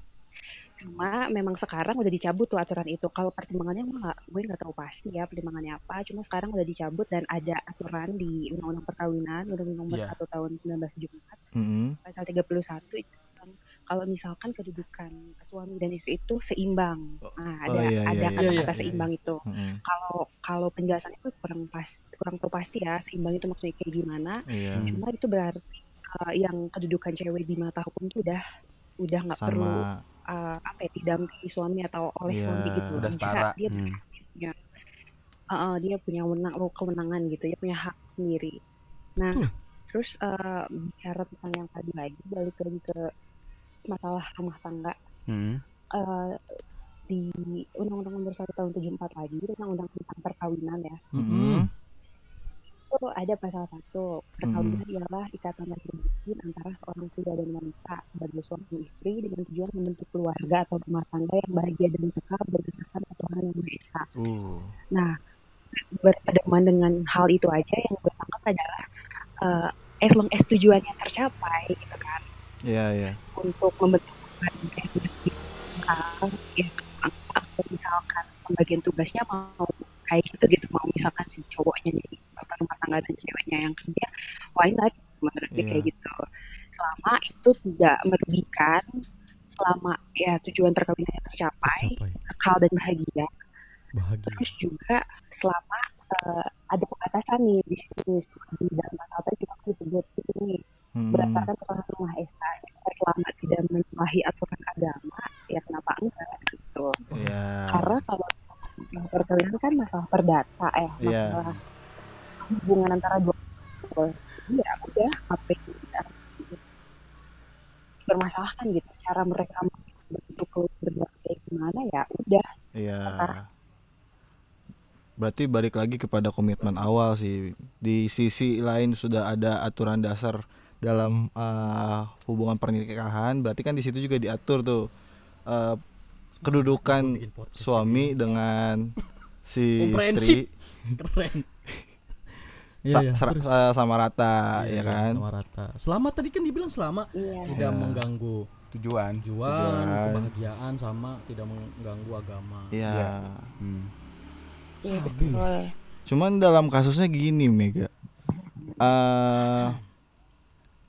Cuma memang sekarang udah dicabut tuh aturan itu. Kalau pertimbangannya gue nggak, gue nggak tahu pasti ya pertimbangannya apa. Cuma sekarang udah dicabut dan ada aturan di Undang-Undang Perkawinan, Undang-Undang Nomor Iya. 1 Tahun 1974, Mm-mm. pasal 31 itu kalau misalkan kedudukan suami dan istri itu seimbang. Nah, Oh, ada iya, iya, ada iya, kata-kata iya, seimbang itu. Mm-mm. Kalau kalau penjelasannya itu kurang pas, kurang tahu pasti ya seimbang itu maksudnya kayak gimana. iya Cuma itu berarti uh, yang kedudukan cewek di mata hukum itu udah udah nggak perlu uh, apa ya didampingi suami atau oleh Iya, suami gitu udah bisa setara dia Hmm. punya uh, uh, dia punya wenang kewenangan gitu dia punya hak sendiri nah Betul. terus uh, bicara tentang yang tadi lagi balik lagi ke masalah rumah tangga Hmm. uh, di Undang-Undang Nomor 1 Tahun 74 lagi Undang-Undang tentang perkawinan ya Mm-mm. Itu ada pasal satu perkawinan ialah ikatan batin antara seorang pria dan wanita sebagai suami istri dengan tujuan membentuk keluarga atau rumah tangga yang bahagia dan kekal berdasarkan Tuhan yang Maha Esa. uh. Nah, berpedoman dengan hal itu aja yang gue tangkap adalah eh, as long as tujuannya tercapai gitu kan. Iya iya. Untuk membentuk keluarga yang ya atau misalkan pembagian tugasnya mau kayak gitu gitu mau misalkan si cowoknya jadi bapak rumah tangga dan ceweknya yang kerja why not menurut Iya. kayak gitu selama itu tidak merugikan selama ya tujuan perkawinannya tercapai Tercapai. kekal dan bahagia bahagia terus juga selama eh, ada pembatasan nih di sini di dalam pasal tadi juga disebut itu nih Mm-mm. berdasarkan yang Maha Esa selama tidak menyalahi aturan agama ya kenapa enggak gitu iya karena kalau perkawinan kan masalah perdata ya Iya. masalah hubungan antara dua people ya udah apa yang tidak bermasalahkan gitu cara mereka bentuk keluarga kayak gimana ya udah. Iya. Berarti balik lagi kepada komitmen awal sih. Di sisi lain sudah ada aturan dasar dalam uh, hubungan pernikahan, berarti kan di situ juga diatur tuh uh, kedudukan suami dengan si istri. Keren sa- iya, ser- terus. uh, sama rata Iya, ya iya, kan. sama rata selamat tadi kan dibilang selama iya tidak Iya. mengganggu Tujuan. tujuan Tujuan. kebahagiaan sama tidak mengganggu agama Iya. Iya. Hmm. iya Sabi. betul Cuman dalam kasusnya gini Mega. eh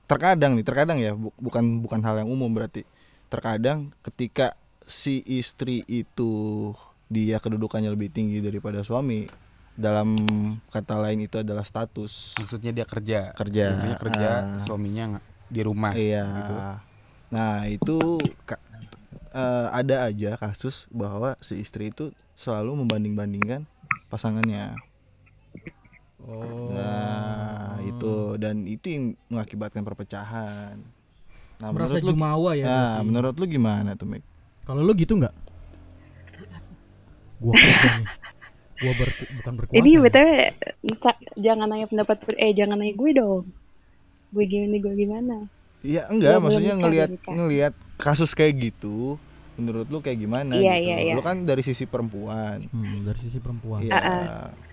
terkadang nih, terkadang ya, bu- bukan bukan hal yang umum berarti. Terkadang ketika si istri itu dia kedudukannya lebih tinggi daripada suami, dalam kata lain itu adalah status. Maksudnya dia kerja. Kerja. Istrinya kerja, Ah. suaminya nggak di rumah. Iya. gitu. Nah, itu ka- eh, ada aja kasus bahwa si istri itu selalu membanding-bandingkan pasangannya. oh Nah, itu dan itu yang mengakibatkan perpecahan. Nah, merasa menurut lu jumawa ya Nah, menurut lu gimana tuh, Mik? kalau lu gitu nggak gua kerja nih gua ber, bukan berkuasa Ini ya. btw minta- jangan nanya pendapat eh jangan nanya gue dong. Gue gini gue gimana? Iya, enggak, belum maksudnya ngelihat ngelihat kasus kayak gitu, menurut lu kayak gimana Iya, gitu. iya, iya. Lu kan dari sisi perempuan. Hmm, dari sisi perempuan Iya.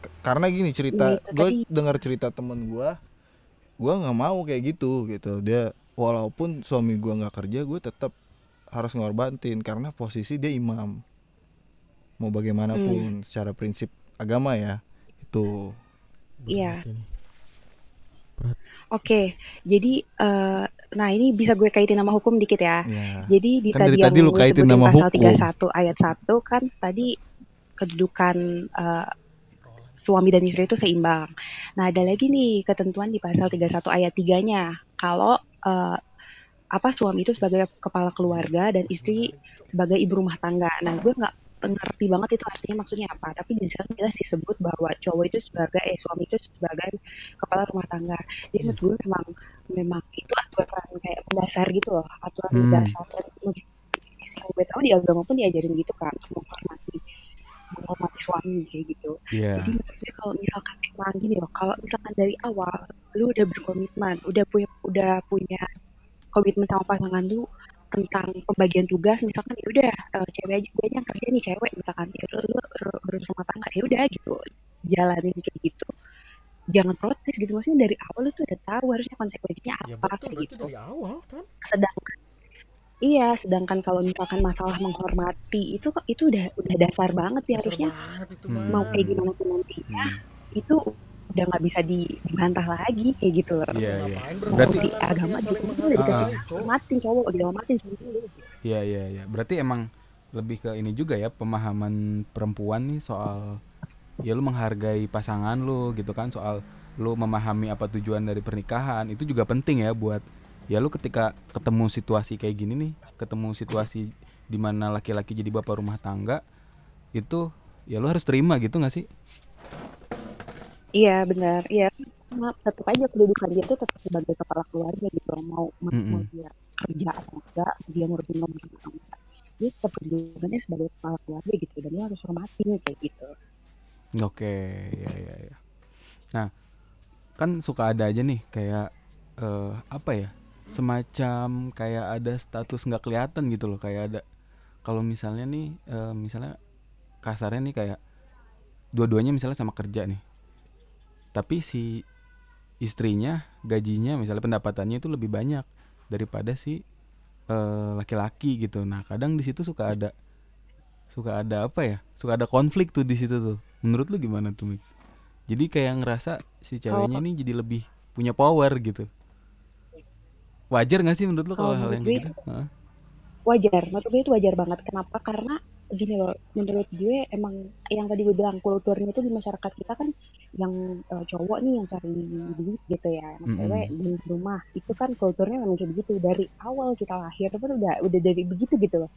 K- Karena gini cerita, Iya, gue tadi. dengar cerita temen gua, gua nggak mau kayak gitu gitu. Dia walaupun suami gua nggak kerja, gue tetap harus ngorbatin karena posisi dia imam. Mau bagaimanapun Hmm. secara prinsip agama ya itu. Iya. Oke, jadi eh, nah ini bisa gue kaitin nama hukum dikit ya. Ya. Jadi di Kan tadi yang tadi lu gue kaitin sebutin nama pasal hukum. 31 ayat 1 kan tadi kedudukan eh, suami dan istri itu seimbang. Nah, ada lagi nih ketentuan di pasal 31 ayat 3-nya. Kalau eh, apa suami itu sebagai kepala keluarga dan istri sebagai ibu rumah tangga. Nah, gue nggak ngerti banget itu artinya maksudnya apa. Tapi di sana jelas disebut bahwa cowok itu sebagai eh suami itu sebagai kepala rumah tangga. Jadi menurut gue memang memang itu aturan kayak mendasar gitu loh, aturan Hmm. menurut yang gue tahu di agama pun diajarin gitu kan, menghormati menghormati suami kayak gitu. Iya. Jadi kalau misalkan emang gini loh, kalau misalkan dari awal lu udah berkomitmen, udah punya udah punya komitmen sama pasangan lu tentang pembagian tugas, misalkan ya udah eh, cewek aja gue aja yang kerja nih cewek misalkan. Ya udah, lu urus rumah tangga ya udah gitu. Jalanin kayak gitu. Jangan protes gitu maksudnya dari awal lu tuh udah tahu harusnya konsekuensinya Ya apa betul kayak gitu. dari awal kan. sedangkan iya sedangkan kalau misalkan masalah menghormati itu itu udah udah dasar banget sih Dasar harusnya. banget itu mau kayak gimana pun nantinya Hmm. itu udah nggak bisa di- dibantah lagi kayak gitu loh Iya, iya. Berarti- di agama artinya juga saling itu udah dikasih Ah. cowok. cowok gitu suami lu Iya iya iya. Berarti emang lebih ke ini juga ya pemahaman perempuan nih soal ya lu menghargai pasangan lu gitu kan soal lu memahami apa tujuan dari pernikahan itu juga penting ya buat ya lu ketika ketemu situasi kayak gini nih ketemu situasi di mana laki-laki jadi bapak rumah tangga itu ya lu harus terima gitu nggak sih? Iya benar, iya. Cuma tetap aja kedudukan dia tuh tetap sebagai kepala keluarga gitu. Mau mau, mau Mm-mm. dia kerja atau enggak, dia ngurusin rumah atau enggak. Dia tetap kedudukannya sebagai kepala keluarga gitu dan dia harus hormatin kayak gitu. Oke, ya ya ya. Nah, kan suka ada aja nih kayak eh apa ya? Semacam kayak ada status nggak kelihatan gitu loh, kayak ada kalau misalnya nih eh, misalnya kasarnya nih kayak dua-duanya misalnya sama kerja nih. Tapi si istrinya gajinya misalnya pendapatannya itu lebih banyak daripada si eh, laki-laki gitu. Nah, kadang di situ suka ada suka ada apa ya? Suka ada konflik tuh di situ tuh. Menurut lu gimana tuh, Mik? Jadi kayak ngerasa si ceweknya ini jadi lebih punya power gitu. Wajar gak sih menurut lu kalau hal yang gitu? Wajar, menurut gue itu wajar banget. Kenapa? Karena gini loh, menurut gue emang yang tadi gue bilang kulturnya itu di masyarakat kita kan yang eh, cowok nih yang cari duit gitu ya, yang Mm-mm. cewek di rumah itu kan kulturnya memang kayak begitu dari awal kita lahir itu udah udah dari begitu gitu loh.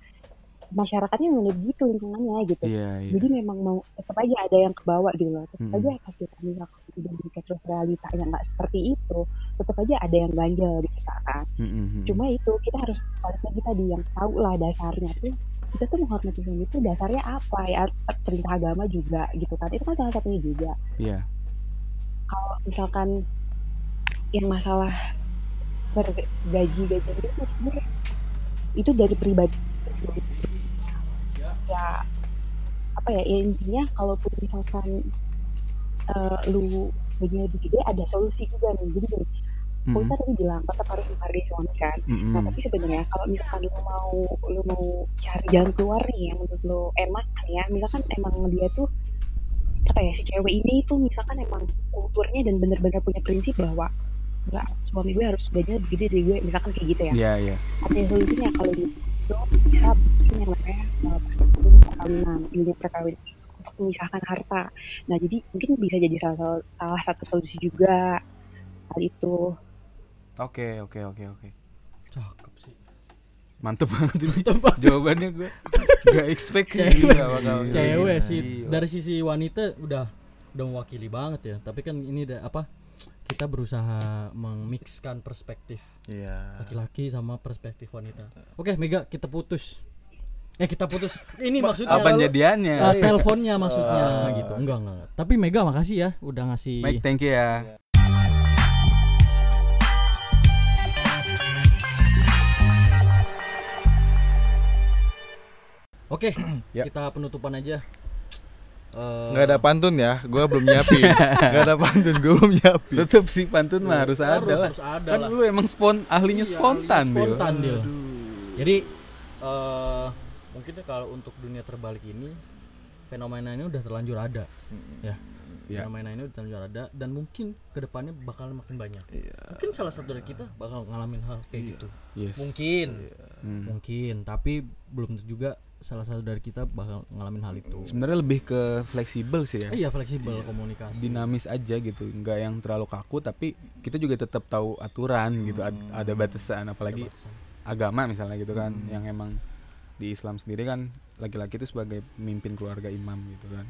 Masyarakatnya memang begitu lingkungannya gitu. Iya, iya. Jadi memang mau tetap aja ada yang kebawa gitu loh. Tetap Mm-mm. aja pas kita misalkan udah menikah terus realitanya nggak seperti itu, tetap aja ada yang ganjel di kita kan. Mm-mm, mm-mm. Cuma itu kita harus balik lagi tadi yang tahu lah dasarnya tuh kita tuh menghormati suami itu dasarnya apa ya? Perintah agama juga gitu kan. Itu kan salah satunya juga. Iya. kalau misalkan yang masalah gaji gaji itu itu dari pribadi. Ya apa ya, ya intinya kalaupun misalkan eh, lu gajinya lebih gede ada solusi juga nih. Jadi Mm-mm. Kita tadi bilang tetap harus menghargai suami kan Mm-mm. Nah, tapi sebenarnya kalau misalkan lu mau lu mau cari jalan keluar nih yang menurut lu enak ya, misalkan emang dia tuh apa ya si cewek ini tuh misalkan emang kulturnya dan bener-bener punya prinsip bahwa enggak suami gue harus gajinya gede dari gue misalkan kayak gitu ya. Iya, iya. Artinya solusinya kalau gitu bisa bikin yang namanya uh, perkawinan, unit perkawinan untuk memisahkan harta. Nah, jadi mungkin bisa jadi salah, salah satu solusi juga hal itu. Oke, oke, oke, oke. Cakep sih. Mantep banget ini. Mantep banget. Jawabannya gue gak expect sih Cewek. bakal kayak Cewek gini. sih Iya. dari sisi wanita udah udah mewakili banget ya. Tapi kan ini da- apa? Kita berusaha memixkan perspektif Iya. laki-laki sama perspektif wanita. Oke, Mega, kita putus. Eh, kita putus. Ini maksudnya Apa jadiannya? eh, teleponnya maksudnya Ah. gitu. Enggak, enggak. enggak. Tapi Mega makasih ya udah ngasih Mike, thank you ya. Oke, Ya. kita penutupan aja. Eh, Nggak ada pantun ya, gua belum nyiapin. Nggak ada pantun, gua belum nyiapin. Tetep sih pantun mah harus ada harus, lah. harus ada Kan lah. lu emang spon ahlinya Iya, spontan, ahlinya spontan, Dil. Jadi eh mungkin kalau untuk dunia terbalik ini fenomena ini udah terlanjur ada ya Ya. fenomena ini udah terlanjur ada dan mungkin ke depannya bakal makin banyak Iya. mungkin salah satu dari kita bakal ngalamin hal kayak gitu Yes. mungkin Hmm. mungkin tapi belum tentu juga salah satu dari kita bakal ngalamin hal itu Sebenarnya lebih ke fleksibel sih ya. iya fleksibel komunikasi Dinamis aja gitu, nggak yang terlalu kaku tapi kita juga tetap tahu aturan gitu, ad- ada batasan apalagi batasan. agama misalnya gitu kan, yang emang di Islam sendiri kan laki-laki itu sebagai pemimpin keluarga imam gitu kan.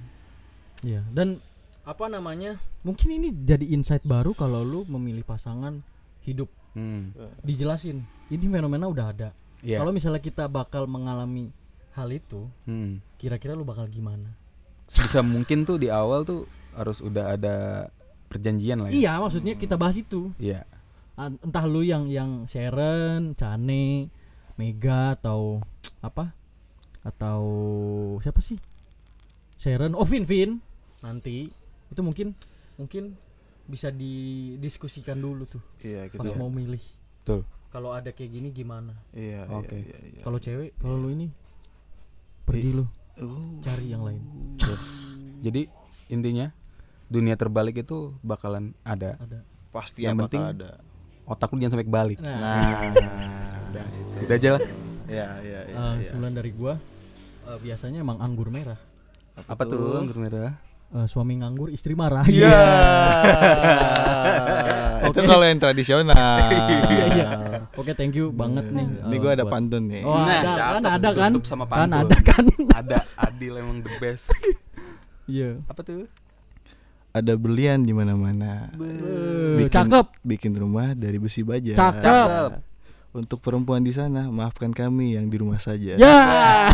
Iya, dan apa namanya? Mungkin ini jadi insight baru kalau lu memilih pasangan hidup. Hmm. Dijelasin. Ini fenomena udah ada. Iya. Kalau misalnya kita bakal mengalami hal itu, Hmm. kira-kira lu bakal gimana? Sebisa mungkin tuh di awal tuh harus udah ada perjanjian lah ya. Iya, maksudnya kita bahas itu. Iya. Ah, Entah lu yang yang Sharon, Chane, Mega atau apa? Atau siapa sih? Sharon, oh Vin Vin. Nanti itu mungkin mungkin bisa didiskusikan dulu tuh Iya gitu. pas ya. mau milih. Betul. Kalau ada kayak gini gimana? Iya, Oke. iya, iya, iya. Kalau cewek, kalau lu ini pergi lu Uh, cari yang lain. Jadi intinya dunia terbalik itu bakalan ada. Ada. pasti Yang penting- bakal ada. Otak lu jangan sampai kebalik. Nah, Nah, Udah, itu aja lah. ya, ya, ya, eh, ya. sembilan dari gua eh, biasanya emang anggur merah. Apa tuh anggur merah? Eh, suami nganggur, istri marah. Iya. Itu kalau yang tradisional. Iya, iya. Oke, thank you banget nih. Ini eh, gue ada pantun nih. Oh, Nah, ada kan, ada kan? Tutup sama Kan pantun. ada kan? ada Adil emang the best. Iya. Apa tuh? Ada berlian di mana-mana. Eh, Bikin- Cakep. Bikin rumah dari besi baja. Cakep. Untuk perempuan di sana, maafkan kami yang di rumah saja. Ya.